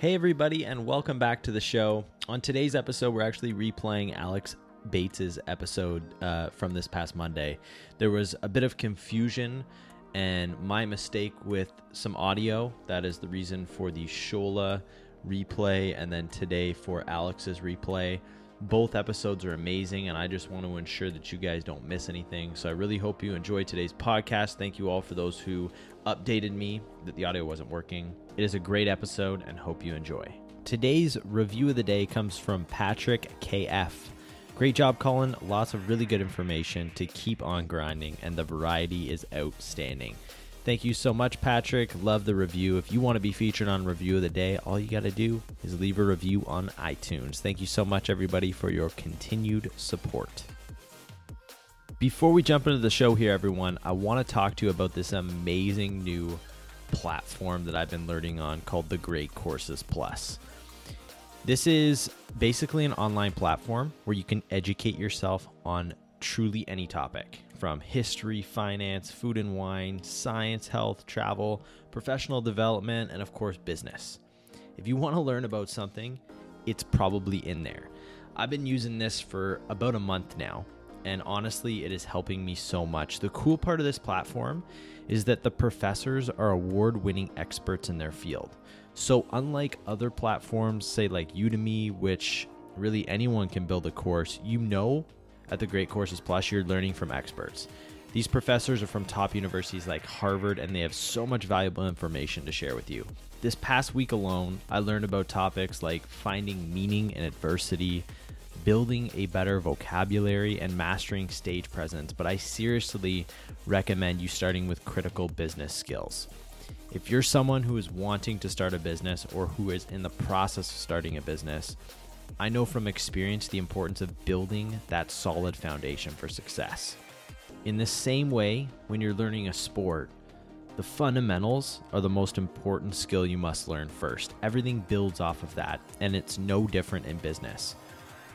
Hey, everybody, and welcome back to the show. On today's episode, we're actually replaying Alex Bates's episode uh, from this past Monday. There was a bit of confusion and my mistake with some audio. That is the reason for the Shola replay, and then today for Alex's replay. Both episodes are amazing, and I just want to ensure that you guys don't miss anything. So I really hope you enjoyed today's podcast. Thank you all for those who updated me that the audio wasn't working. It is a great episode, and hope you enjoy. Today's review of the day comes from Patrick KF. Great job, Colin. Lots of really good information to keep on grinding, and the variety is outstanding. Thank you so much, Patrick. Love the review. If you want to be featured on Review of the Day, all you got to do is leave a review on iTunes. Thank you so much, everybody, for your continued support. Before we jump into the show here, everyone, I want to talk to you about this amazing new platform that I've been learning on called the Great Courses Plus. This is basically an online platform where you can educate yourself on truly any topic from history, finance, food and wine, science, health, travel, professional development, and of course, business. If you want to learn about something, it's probably in there. I've been using this for about a month now, and honestly, it is helping me so much. The cool part of this platform is that the professors are award winning experts in their field. So, unlike other platforms, say like Udemy, which really anyone can build a course, you know at the Great Courses Plus, you're learning from experts. These professors are from top universities like Harvard, and they have so much valuable information to share with you. This past week alone, I learned about topics like finding meaning in adversity, building a better vocabulary, and mastering stage presence. But I seriously recommend you starting with critical business skills. If you're someone who is wanting to start a business or who is in the process of starting a business, I know from experience the importance of building that solid foundation for success. In the same way, when you're learning a sport, the fundamentals are the most important skill you must learn first. Everything builds off of that, and it's no different in business.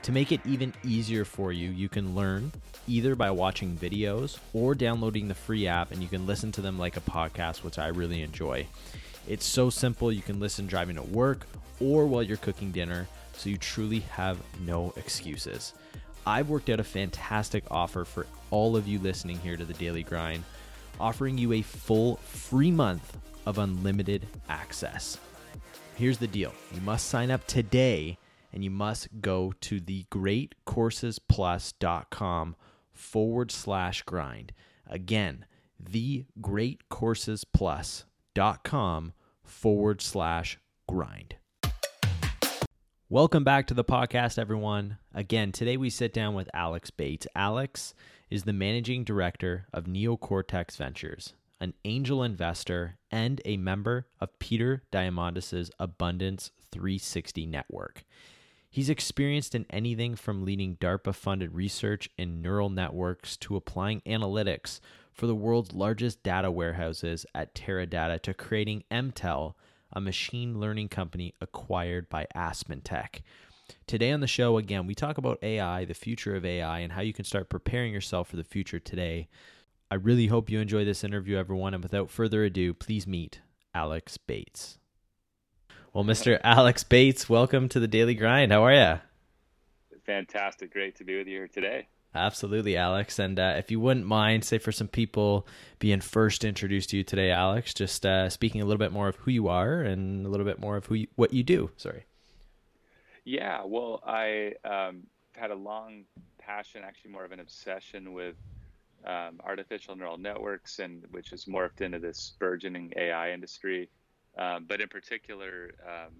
To make it even easier for you, you can learn either by watching videos or downloading the free app, and you can listen to them like a podcast, which I really enjoy. It's so simple, you can listen driving to work or while you're cooking dinner so you truly have no excuses. I've worked out a fantastic offer for all of you listening here to the Daily Grind, offering you a full free month of unlimited access. Here's the deal you must sign up today and you must go to thegreatcoursesplus.com forward slash grind. Again, the greatcoursesplus.com forward slash grind. Welcome back to the podcast, everyone. Again, today we sit down with Alex Bates. Alex is the managing director of Neocortex Ventures, an angel investor and a member of Peter Diamandis' Abundance 360 network. He's experienced in anything from leading DARPA funded research in neural networks to applying analytics for the world's largest data warehouses at Teradata to creating Mtell a machine learning company acquired by Aspen Tech. Today on the show, again, we talk about AI, the future of AI, and how you can start preparing yourself for the future today. I really hope you enjoy this interview, everyone. And without further ado, please meet Alex Bates. Well, Mr. Alex Bates, welcome to the Daily Grind. How are you? Fantastic. Great to be with you here today. Absolutely, Alex. And uh, if you wouldn't mind, say for some people being first introduced to you today, Alex, just uh, speaking a little bit more of who you are and a little bit more of who you, what you do. Sorry. Yeah, well, I um, had a long passion, actually more of an obsession with um, artificial neural networks, and which has morphed into this burgeoning AI industry. Um, but in particular, um,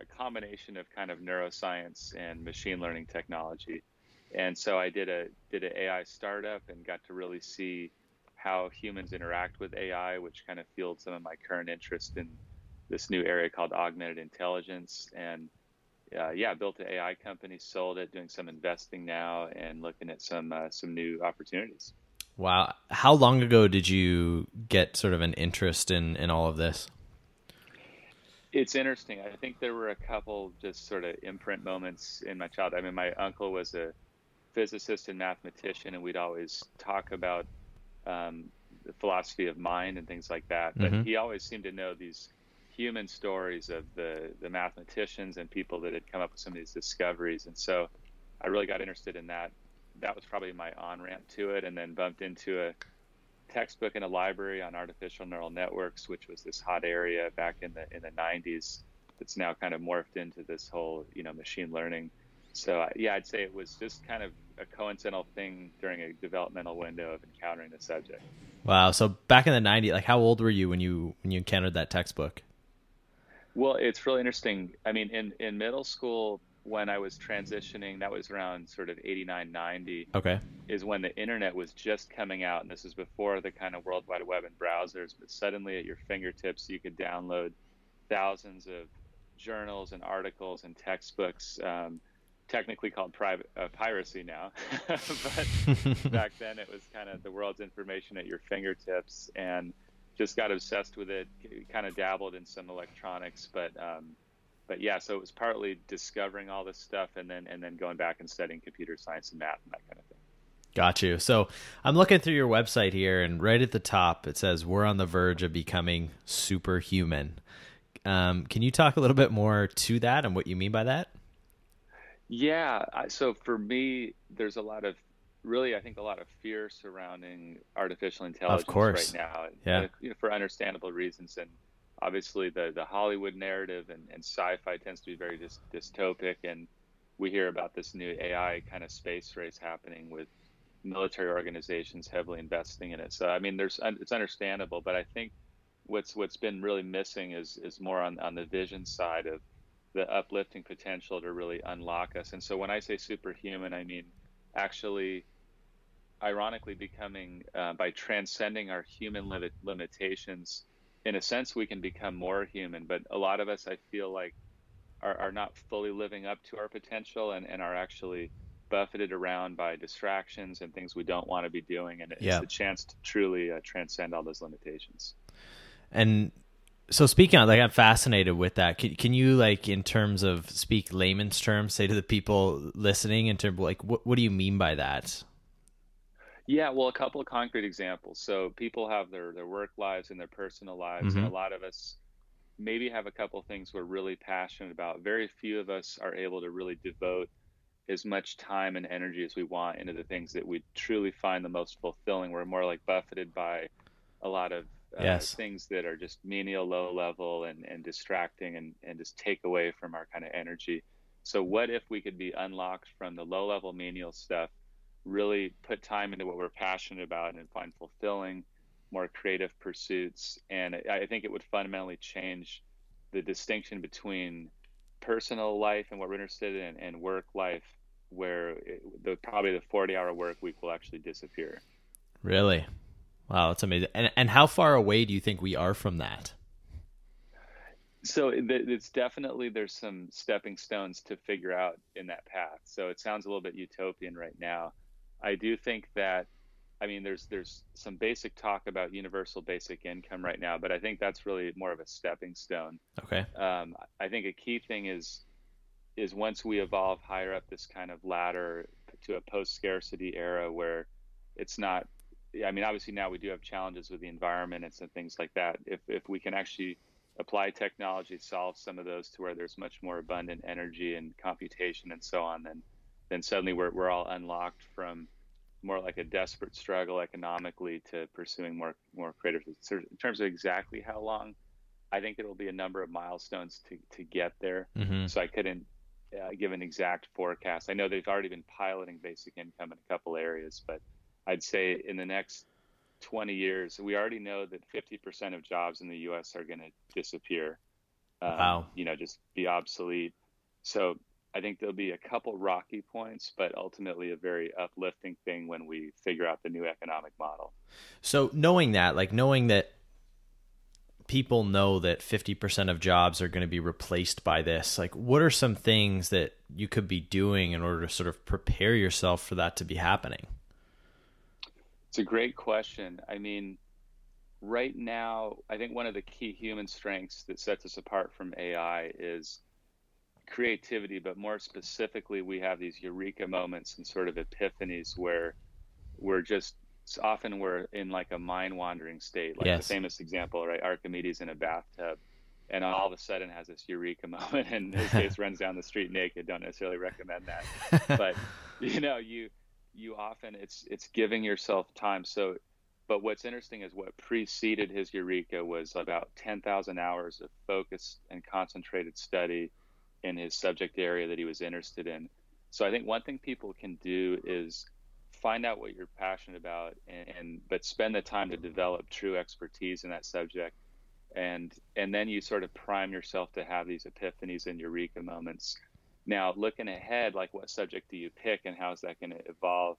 a combination of kind of neuroscience and machine learning technology and so I did a did an AI startup and got to really see how humans interact with AI, which kind of fueled some of my current interest in this new area called augmented intelligence. And uh, yeah, built an AI company, sold it, doing some investing now, and looking at some uh, some new opportunities. Wow, how long ago did you get sort of an interest in in all of this? It's interesting. I think there were a couple just sort of imprint moments in my childhood. I mean, my uncle was a physicist and mathematician, and we'd always talk about um, the philosophy of mind and things like that. But mm-hmm. he always seemed to know these human stories of the the mathematicians and people that had come up with some of these discoveries. And so I really got interested in that. That was probably my on ramp to it, and then bumped into a textbook in a library on artificial neural networks, which was this hot area back in the in the 90s. That's now kind of morphed into this whole you know machine learning. So yeah, I'd say it was just kind of a coincidental thing during a developmental window of encountering the subject. Wow. So back in the 90s, like how old were you when you when you encountered that textbook? Well, it's really interesting. I mean, in in middle school, when I was transitioning, that was around sort of 89, 90. Okay. Is when the internet was just coming out. And this is before the kind of World Wide Web and browsers. But suddenly at your fingertips, you could download thousands of journals and articles and textbooks. Um, technically called private uh, piracy now, but back then it was kind of the world's information at your fingertips, and just got obsessed with it. Kind of dabbled in some electronics, but um, but yeah, so it was partly discovering all this stuff, and then and then going back and studying computer science and math and that kind of thing. Got you. So I'm looking through your website here, and right at the top it says we're on the verge of becoming superhuman. Um, can you talk a little bit more to that and what you mean by that? Yeah. So for me, there's a lot of really, I think, a lot of fear surrounding artificial intelligence of course. right now. Yeah. You know, for understandable reasons, and obviously the the Hollywood narrative and, and sci-fi tends to be very dy- dystopic, and we hear about this new AI kind of space race happening with military organizations heavily investing in it. So I mean, there's it's understandable, but I think what's what's been really missing is is more on on the vision side of the uplifting potential to really unlock us. And so when I say superhuman, I mean actually ironically becoming uh, by transcending our human limit, limitations in a sense we can become more human but a lot of us i feel like are, are not fully living up to our potential and, and are actually buffeted around by distractions and things we don't want to be doing and it's yeah. a chance to truly uh, transcend all those limitations and so speaking of like i'm fascinated with that can, can you like in terms of speak layman's terms say to the people listening in terms of like what, what do you mean by that yeah, well, a couple of concrete examples. So people have their their work lives and their personal lives, mm-hmm. and a mm-hmm. lot of us maybe have a couple of things we're really passionate about. Very few of us are able to really devote as much time and energy as we want into the things that we truly find the most fulfilling. We're more like buffeted by a lot of uh, yes. things that are just menial, low level, and, and distracting and, and just take away from our kind of energy. So, what if we could be unlocked from the low level menial stuff really put time into what we're passionate about and find fulfilling, more creative pursuits. And I think it would fundamentally change the distinction between personal life and what we're interested in and work life, where it, the, probably the 40 hour work week will actually disappear. Really? Wow, that's amazing. And, and how far away do you think we are from that? so it's definitely there's some stepping stones to figure out in that path so it sounds a little bit utopian right now I do think that I mean there's there's some basic talk about universal basic income right now, but I think that's really more of a stepping stone. Okay. Um, I think a key thing is is once we evolve higher up this kind of ladder to a post scarcity era where it's not I mean obviously now we do have challenges with the environment and some things like that. If if we can actually apply technology to solve some of those to where there's much more abundant energy and computation and so on, then then suddenly we're, we're all unlocked from more like a desperate struggle economically to pursuing more more creative. So in terms of exactly how long, I think there will be a number of milestones to, to get there. Mm-hmm. So I couldn't uh, give an exact forecast. I know they've already been piloting basic income in a couple areas, but I'd say in the next 20 years, we already know that 50% of jobs in the U.S. are going to disappear. Um, wow. You know, just be obsolete. So I think there'll be a couple rocky points, but ultimately a very uplifting thing when we figure out the new economic model. So, knowing that, like knowing that people know that 50% of jobs are going to be replaced by this, like what are some things that you could be doing in order to sort of prepare yourself for that to be happening? It's a great question. I mean, right now, I think one of the key human strengths that sets us apart from AI is creativity, but more specifically, we have these eureka moments and sort of epiphanies where we're just often we're in like a mind wandering state. Like yes. the famous example, right? Archimedes in a bathtub. and all of a sudden has this eureka moment and his case runs down the street naked. Don't necessarily recommend that, but you know, you you often it's it's giving yourself time. So, but what's interesting is what preceded his eureka was about 10,000 hours of focused and concentrated study in his subject area that he was interested in. So I think one thing people can do is find out what you're passionate about and, and, but spend the time to develop true expertise in that subject and and then you sort of prime yourself to have these epiphanies and eureka moments now looking ahead like what subject do you pick and how is that going to evolve?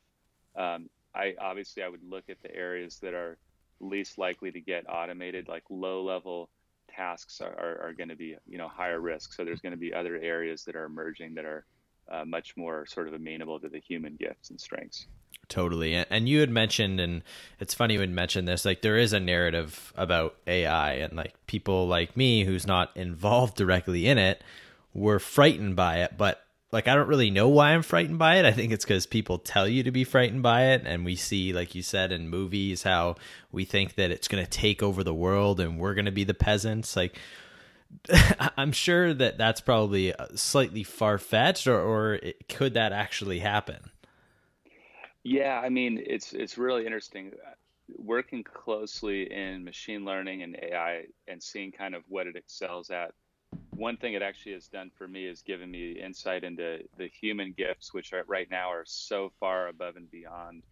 Um, i obviously i would look at the areas that are least likely to get automated like low level tasks are, are, are going to be you know higher risk. So there's going to be other areas that are emerging that are uh, much more sort of amenable to the human gifts and strengths. Totally. And you had mentioned, and it's funny you had mentioned this, like there is a narrative about AI, and like people like me who's not involved directly in it were frightened by it. But like, I don't really know why I'm frightened by it. I think it's because people tell you to be frightened by it. And we see, like you said, in movies, how we think that it's going to take over the world and we're going to be the peasants. Like, I'm sure that that's probably uh, slightly far fetched, or, or it, could that actually happen? Yeah, I mean, it's it's really interesting uh, working closely in machine learning and AI and seeing kind of what it excels at. One thing it actually has done for me is given me insight into the human gifts, which are, right now are so far above and beyond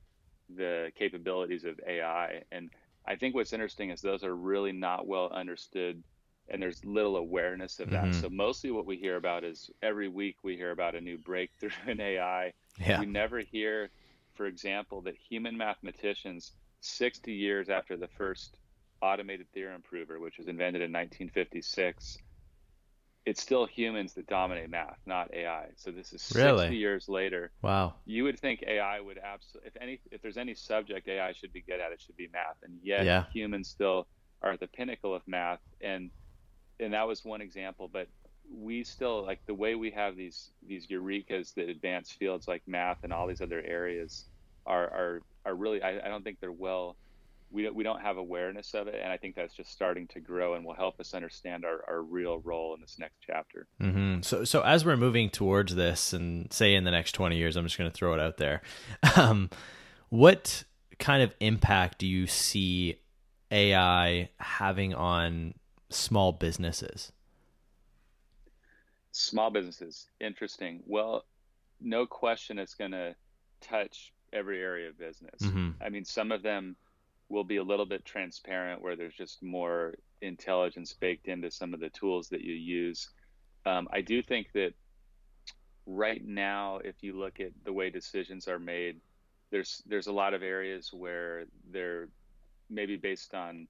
the capabilities of AI. And I think what's interesting is those are really not well understood and there's little awareness of that. Mm-hmm. So mostly what we hear about is every week we hear about a new breakthrough in AI. Yeah. We never hear for example, that human mathematicians, 60 years after the first automated theorem prover, which was invented in 1956, it's still humans that dominate math, not AI. So this is 60 years later. Wow. You would think AI would absolutely, if any, if there's any subject AI should be good at, it should be math, and yet yeah. humans still are at the pinnacle of math. And and that was one example, but we still like the way we have these these eurekas that advance fields like math and all these other areas are are are really I, I don't think they're well we don't, we don't have awareness of it and i think that's just starting to grow and will help us understand our, our real role in this next chapter. Mm-hmm. so so as we're moving towards this and say in the next 20 years i'm just going to throw it out there. Um, what kind of impact do you see ai having on small businesses? Small businesses. Interesting. Well no question it's going to touch every area of business. Mm-hmm. i mean some of them will be a little bit transparent where there's just more intelligence baked into some of the tools that you use um, i do think that right now if you look at the way decisions are made there's there's a lot of areas where they're maybe based on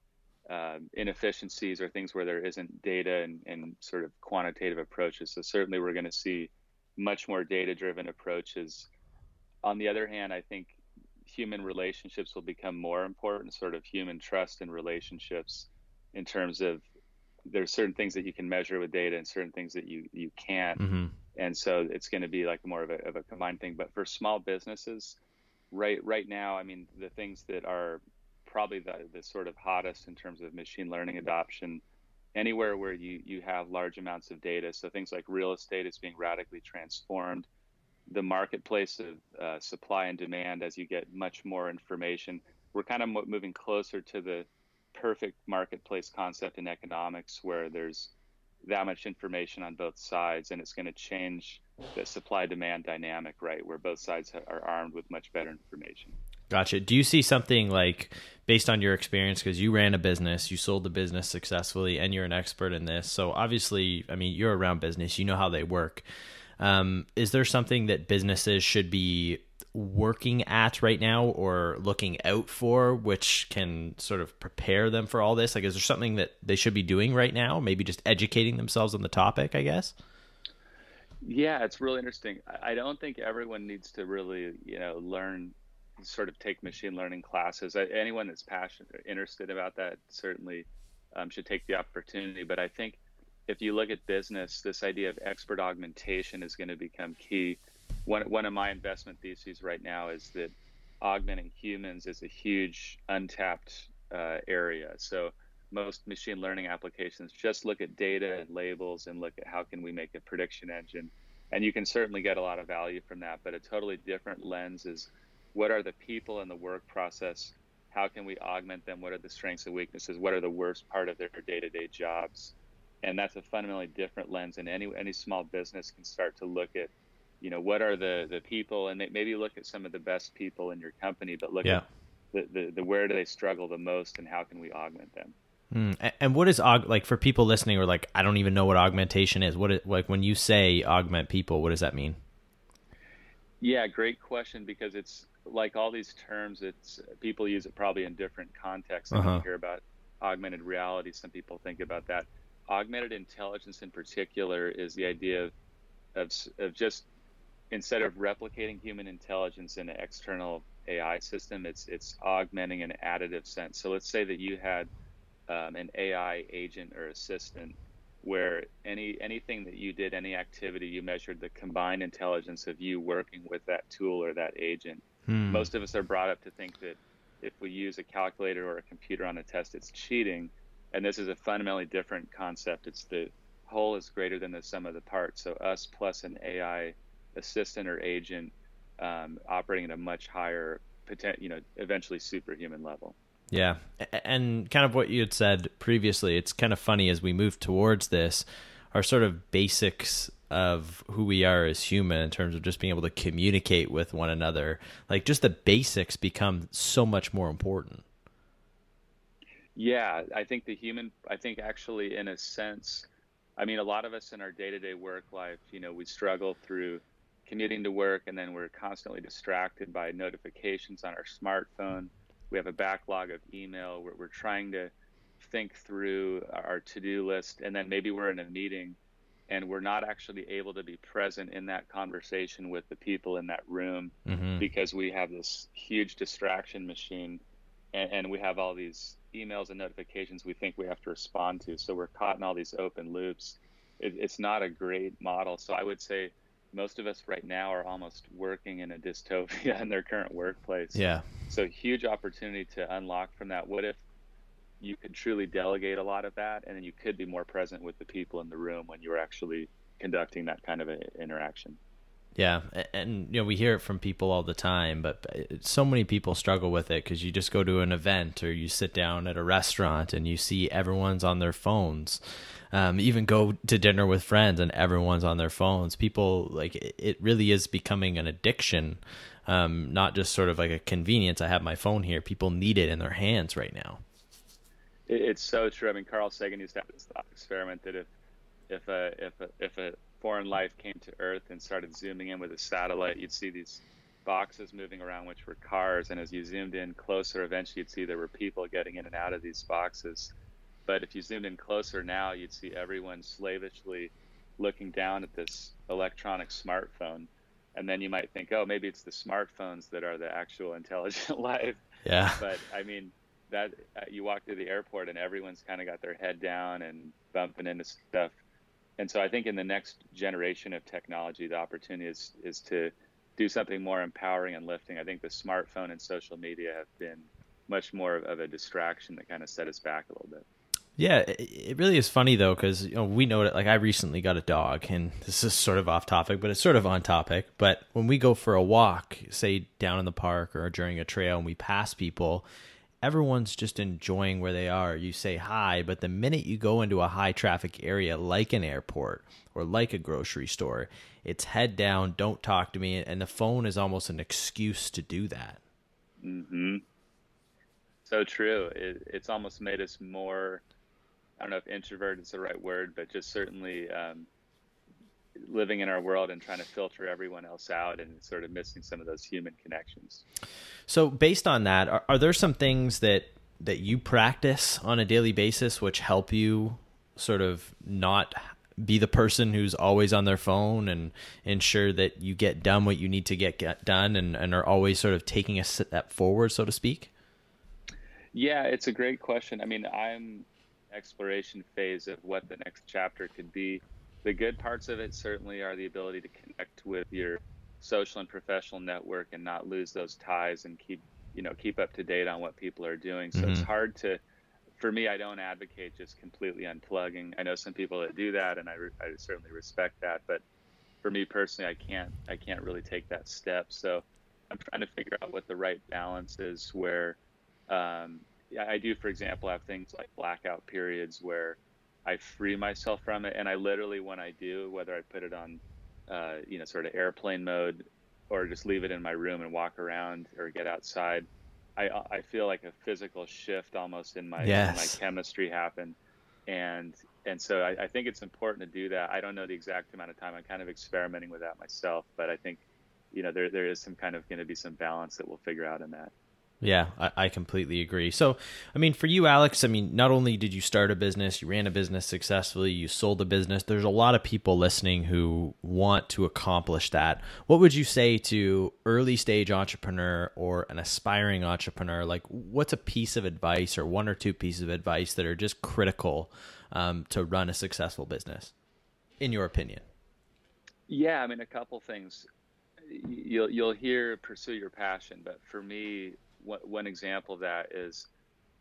uh, inefficiencies or things where there isn't data and, and sort of quantitative approaches. So certainly we're going to see much more data-driven approaches. On the other hand, I think human relationships will become more important, sort of human trust and relationships in terms of there's certain things that you can measure with data and certain things that you, you can't. Mm-hmm. And so it's going to be like more of a, of a combined thing. But for small businesses, right right now, I mean, the things that are probably the, the sort of hottest in terms of machine learning adoption anywhere where you, you have large amounts of data. So things like real estate is being radically transformed. The marketplace of uh, supply and demand, as you get much more information, we're kind of moving closer to the perfect marketplace concept in economics where there's that much information on both sides and it's going to change the supply demand dynamic, right? Where both sides are armed with much better information. Gotcha. Do you see something like based on your experience because you ran a business, you sold the business successfully, and you're an expert in this? So obviously, I mean, you're around business, you know how they work. Um, is there something that businesses should be working at right now or looking out for, which can sort of prepare them for all this? Like, is there something that they should be doing right now? Maybe just educating themselves on the topic, I guess. Yeah, it's really interesting. I don't think everyone needs to really, you know, learn sort of take machine learning classes. Anyone that's passionate, or interested about that, certainly um, should take the opportunity. But I think if you look at business, this idea of expert augmentation is going to become key. One one of my investment theses right now is that augmenting humans is a huge untapped uh, area. So most machine learning applications just look at data and labels and look at how can we make a prediction engine. And you can certainly get a lot of value from that but a totally different lens is what are the people in the work process? How can we augment them? What are the strengths and weaknesses? What are the worst part of their day-to-day jobs and that's a fundamentally different lens and any any small business can start to look at you know what are the the people and maybe look at some of the best people in your company but look yeah. at the, the, the where do they struggle the most and how can we augment them Mm. And what is aug like for people listening or like I don't even know what augmentation is. What is, like when you say augment people, what does that mean? Yeah, great question because it's like all these terms. It's people use it probably in different contexts. Uh-huh. you hear about augmented reality, some people think about that. Augmented intelligence, in particular, is the idea of of, of just instead of replicating human intelligence in an external AI system, it's it's augmenting an additive sense. So let's say that you had um, an AI agent or assistant where any anything that you did, any activity, you measured the combined intelligence of you working with that tool or that agent. Hmm. Most of us are brought up to think that if we use a calculator or a computer on a test, it's cheating. And this is a fundamentally different concept. It's the whole is greater than the sum of the parts. So us plus an AI assistant or agent um, operating at a much higher, you know, eventually superhuman level. Yeah. And kind of what you had said previously, it's kind of funny as we move towards this, our sort of basics of who we are as human in terms of just being able to communicate with one another. Like just the basics become so much more important. Yeah, I think the human I think actually in a sense I mean a lot of us in our day-to-day work life, you know, we struggle through commuting to work and then we're constantly distracted by notifications on our smartphone we have a backlog of email. We're, we're trying to think through our to-do list, and then maybe we're in a meeting and we're not actually able to be present in that conversation with the people in that room mm-hmm. because we have this huge distraction machine and, and, we have all these emails and notifications we think we have to respond to so we're caught in all these open loops it, it's not a great model so i would say most of us right now are almost working in a dystopia in their current workplace. Yeah. So huge opportunity to unlock from that. What if you could truly delegate a lot of that, and then you could be more present with the people in the room when you're actually conducting that kind of interaction. Yeah, and you know we hear it from people all the time, but so many people struggle with it because you just go to an event or you sit down at a restaurant and you see everyone's on their phones. Um, even go to dinner with friends and everyone's on their phones. People like it really is becoming an addiction, um, not just sort of like a convenience. I have my phone here. People need it in their hands right now. It's so true. I mean, Carl Sagan used to have this thought experiment that if if a if a if a foreign life came to Earth and started zooming in with a satellite, you'd see these boxes moving around, which were cars. And as you zoomed in closer, eventually you'd see there were people getting in and out of these boxes. But if you zoomed in closer now, you'd see everyone slavishly looking down at this electronic smartphone. And then you might think, oh, maybe it's the smartphones that are the actual intelligent life. Yeah. But I mean, that uh, you walk through the airport and everyone's kind of got their head down and bumping into stuff and so I think in the next generation of technology, the opportunity is, is to do something more empowering and lifting. I think the smartphone and social media have been much more of a distraction that kind of set us back a little bit. Yeah, it really is funny though because you know we know that like I recently got a dog, and this is sort of off topic, but it's sort of on topic. But when we go for a walk, say down in the park or during a trail, and we pass people, everyone's just enjoying where they are. You say hi, but the minute you go into a high traffic area like an airport or like a grocery store, it's head down, don't talk to me, and the phone is almost an excuse to do that. Mm-hmm. So true. It, it's almost made us more. I don't know if introvert is the right word, but just certainly um, living in our world and trying to filter everyone else out and sort of missing some of those human connections. So, based on that, are, are there some things that that you practice on a daily basis which help you sort of not be the person who's always on their phone and ensure that you get done what you need to get, get done and, and are always sort of taking a step forward, so to speak? Yeah, it's a great question. I mean, I'm exploration phase of what the next chapter could be the good parts of it certainly are the ability to connect with your social and professional network and not lose those ties and keep you know keep up to date on what people are doing so mm-hmm. it's hard to for me, I don't advocate just completely unplugging. I know some people that do that, and I, re- I certainly respect that. But for me personally, I can't I can't really take that step. So I'm trying to figure out what the right balance is. Where um, I do, for example, have things like blackout periods where I free myself from it, and I literally, when I do, whether I put it on, uh, you know, sort of airplane mode, or just leave it in my room and walk around or get outside I I feel like a physical shift almost in my yes. in my chemistry happen, and and so I, I, think it's important to do that. I don't know the exact amount of time. I'm kind of experimenting with that myself, but I think you know there there is some kind of going to be some balance that we'll figure out in that. Yeah, I, I, completely agree. So, I mean, for you, Alex, I mean, not only did you start a business, you ran a business successfully, you sold a business. There's a lot of people listening who want to accomplish that. What would you say to early stage entrepreneur or an aspiring entrepreneur? Like, what's a piece of advice or one or two pieces of advice that are just critical um, to run a successful business, in your opinion? Yeah, I mean, a couple things. You'll you'll hear pursue your passion, but for me, one example of that is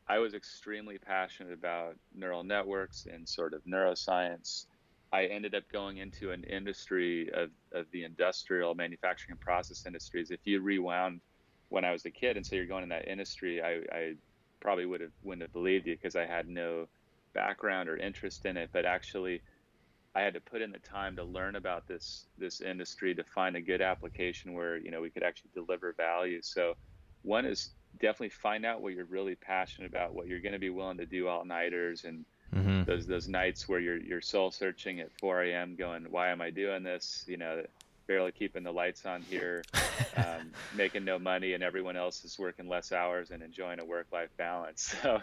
I was extremely passionate about neural networks and sort of neuroscience. I ended up going into an industry of, of the industrial manufacturing and process industries. If you rewound when I was a kid and say you're going in that industry, I, I probably would have wouldn't have believed you because I had no background or interest in it. But actually, I had to put in the time to learn about this this industry to find a good application where you know we could actually deliver value. So one is definitely find out what you're really passionate about, what you're going to be willing to do all nighters and mm-hmm. those those nights where you're you're soul searching at 4 a.m. going, why am I doing this? You know, barely keeping the lights on here, um, making no money, and everyone else is working less hours and enjoying a work-life balance. So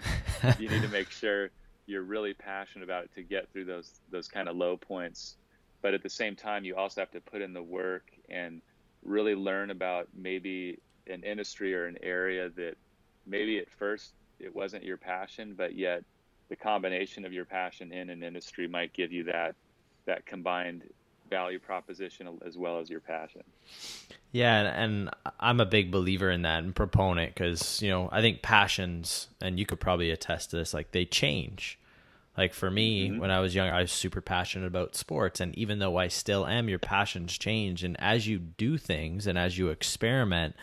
you need to make sure you're really passionate about it to get through those those kind of low points. But at the same time, you also have to put in the work and really learn about maybe an industry or an area that maybe at first it wasn't your passion, but yet the combination of your passion in an industry might give you that that combined value proposition as well as your passion. Yeah, and I'm a big believer in that and proponent because you know I think passions, and you could probably attest to this, like they change. Like for me, mm-hmm. when I was young, I was super passionate about sports, and even though I still am, your passions change, and as you do things and as you experiment,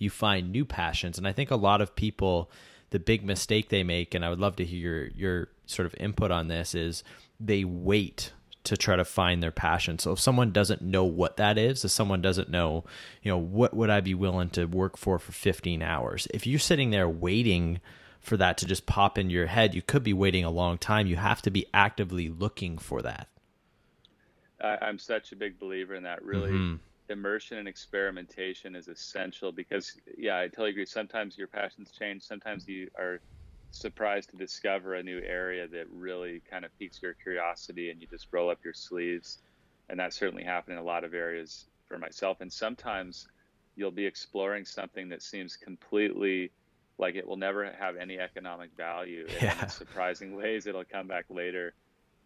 you find new passions. And I think a lot of people, the big mistake they make, and I would love to hear your, your sort of input on this, is they wait to try to find their passion. So if someone doesn't know what that is, if someone doesn't know, you know, what would I be willing to work for for 15 hours? If you're sitting there waiting for that to just pop in your head, you could be waiting a long time. You have to be actively looking for that. I'm such a big believer in that. Really, mm-hmm immersion and experimentation is essential because yeah i totally agree. Sometimes your passions change. Sometimes you are surprised to discover a new area that really kind of piques your curiosity and you just roll up your sleeves. And that certainly happened in a lot of areas for myself. And sometimes you'll be exploring something that seems completely like it will never have any economic value. Yeah. in surprising ways it'll come back later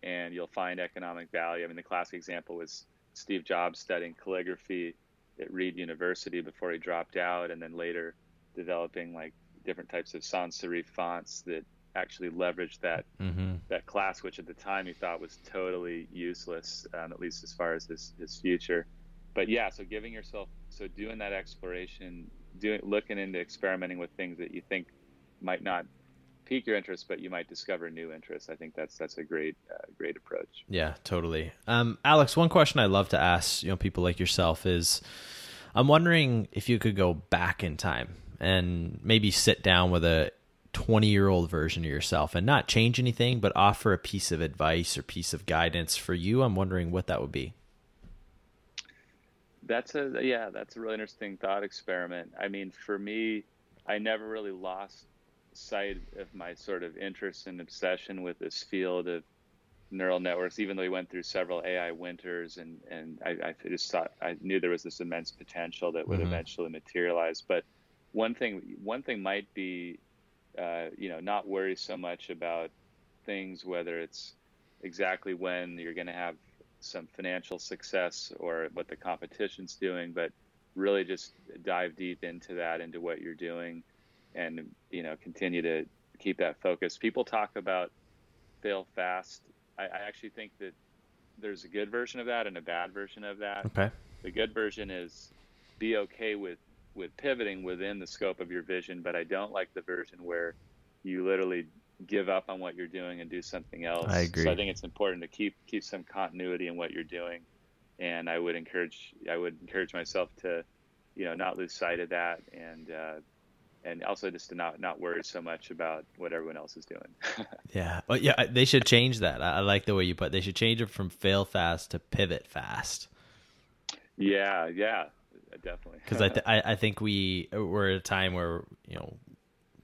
and you'll find economic value. I mean the classic example was Steve Jobs studying calligraphy at Reed University before he dropped out, and then later developing like different types of sans serif fonts that actually leveraged that mm-hmm. that class, which at the time he thought was totally useless, um, at least as far as his his future. But yeah, so giving yourself so doing that exploration, doing looking into experimenting with things that you think might not pique your interest, but you might discover new interests. I think that's that's a great uh, great approach. Yeah, totally. Um, Alex, one question I love to ask you know people like yourself is, I'm wondering if you could go back in time and maybe sit down with a 20 year old version of yourself and not change anything, but offer a piece of advice or piece of guidance for you. I'm wondering what that would be. That's a yeah, that's a really interesting thought experiment. I mean, for me, I never really lost sight of my sort of interest and obsession with this field of neural networks, even though we went through several AI winters and, and I, I just thought I knew there was this immense potential that would mm-hmm. eventually materialize. But one thing, one thing might be, uh, you know, not worry so much about things, whether it's exactly when you're going to have some financial success or what the competition's doing, but really just dive deep into that, into what you're doing and you know continue to keep that focus. People talk about fail fast. I, I actually think that there's a good version of that and a bad version of that. Okay. The good version is be okay with with pivoting within the scope of your vision, but I don't like the version where you literally give up on what you're doing and do something else. I agree. So I think it's important to keep keep some continuity in what you're doing, and I would encourage I would encourage myself to, you know, not lose sight of that and. Uh, and also just to not not worry so much about what everyone else is doing. yeah, well, yeah, they should change that. I, I like the way you put. It. They should change it from fail fast to pivot fast. Yeah, yeah, definitely. Because I, th- I I think we we're at a time where you know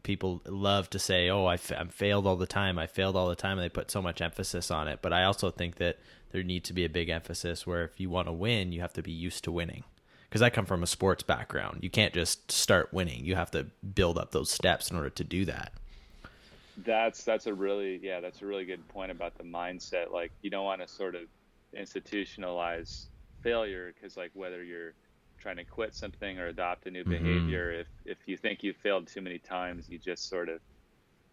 people love to say, "Oh, I f- I'm failed all the time. I failed all the time," and they put so much emphasis on it. But I also think that there needs to be a big emphasis where if you want to win, you have to be used to winning. Because I come from a sports background, you can't just start winning. You have to build up those steps in order to do that. That's that's a really yeah that's a really good point about the mindset. Like you don't want to sort of institutionalize failure because like whether you're trying to quit something or adopt a new mm-hmm. behavior, if if you think you've failed too many times, you just sort of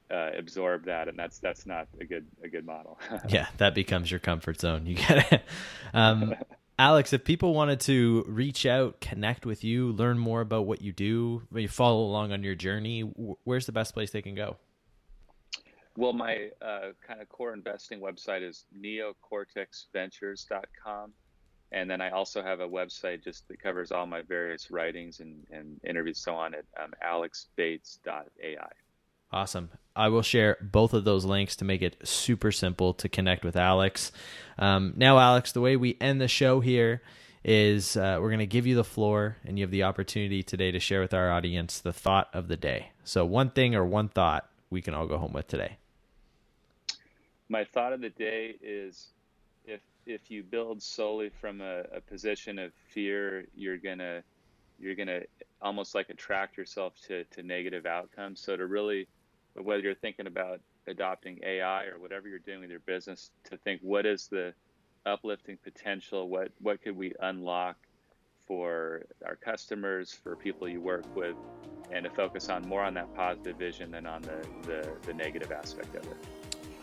uh, absorb that, and that's that's not a good a good model. yeah, that becomes your comfort zone. You get it. Um, Alex, if people wanted to reach out, connect with you, learn more about what you do, follow along on your journey, where's the best place they can go? Well, my uh, kind of core investing website is neocortexventures.com. And then I also have a website just that covers all my various writings and, and interviews, so on at um, alexbates.ai. Awesome. I will share both of those links to make it super simple to connect with Alex. Um, now, Alex, the way we end the show here is uh, we're going to give you the floor, and you have the opportunity today to share with our audience the thought of the day. So, one thing or one thought we can all go home with today. My thought of the day is if if you build solely from a, a position of fear, you're gonna you're gonna almost like attract yourself to, to negative outcomes. So to really, whether you're thinking about adopting AI or whatever you're doing with your business, to think what is the uplifting potential? What what could we unlock for our customers, for people you work with, and to focus on more on that positive vision than on the, the, the negative aspect of it.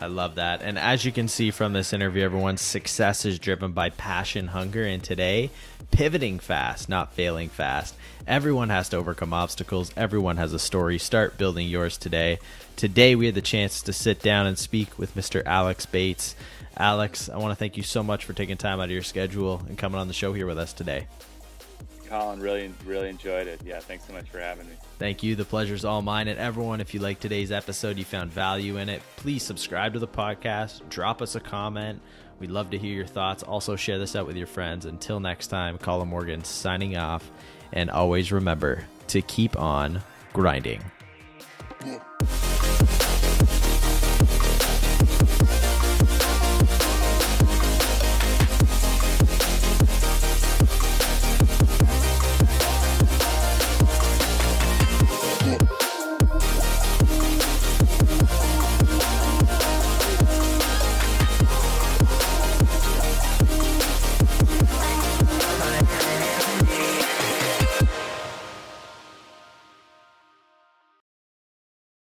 I love that. And as you can see from this interview, everyone's success is driven by passion, hunger, and today, pivoting fast, not failing fast. Everyone has to overcome obstacles. Everyone has a story. Start building yours today. Today, we had the chance to sit down and speak with Mr. Alex Bates. Alex, I want to thank you so much for taking time out of your schedule and coming on the show here with us today. Colin, really, really enjoyed it. Yeah, thanks so much for having me. Thank you. The pleasure's all mine. And everyone, if you like today's episode, you found value in it, please subscribe to the podcast, drop us a comment. We'd love to hear your thoughts. Also, share this out with your friends. Until next time, Colin Morgan signing off. And always remember to keep on grinding. Yeah.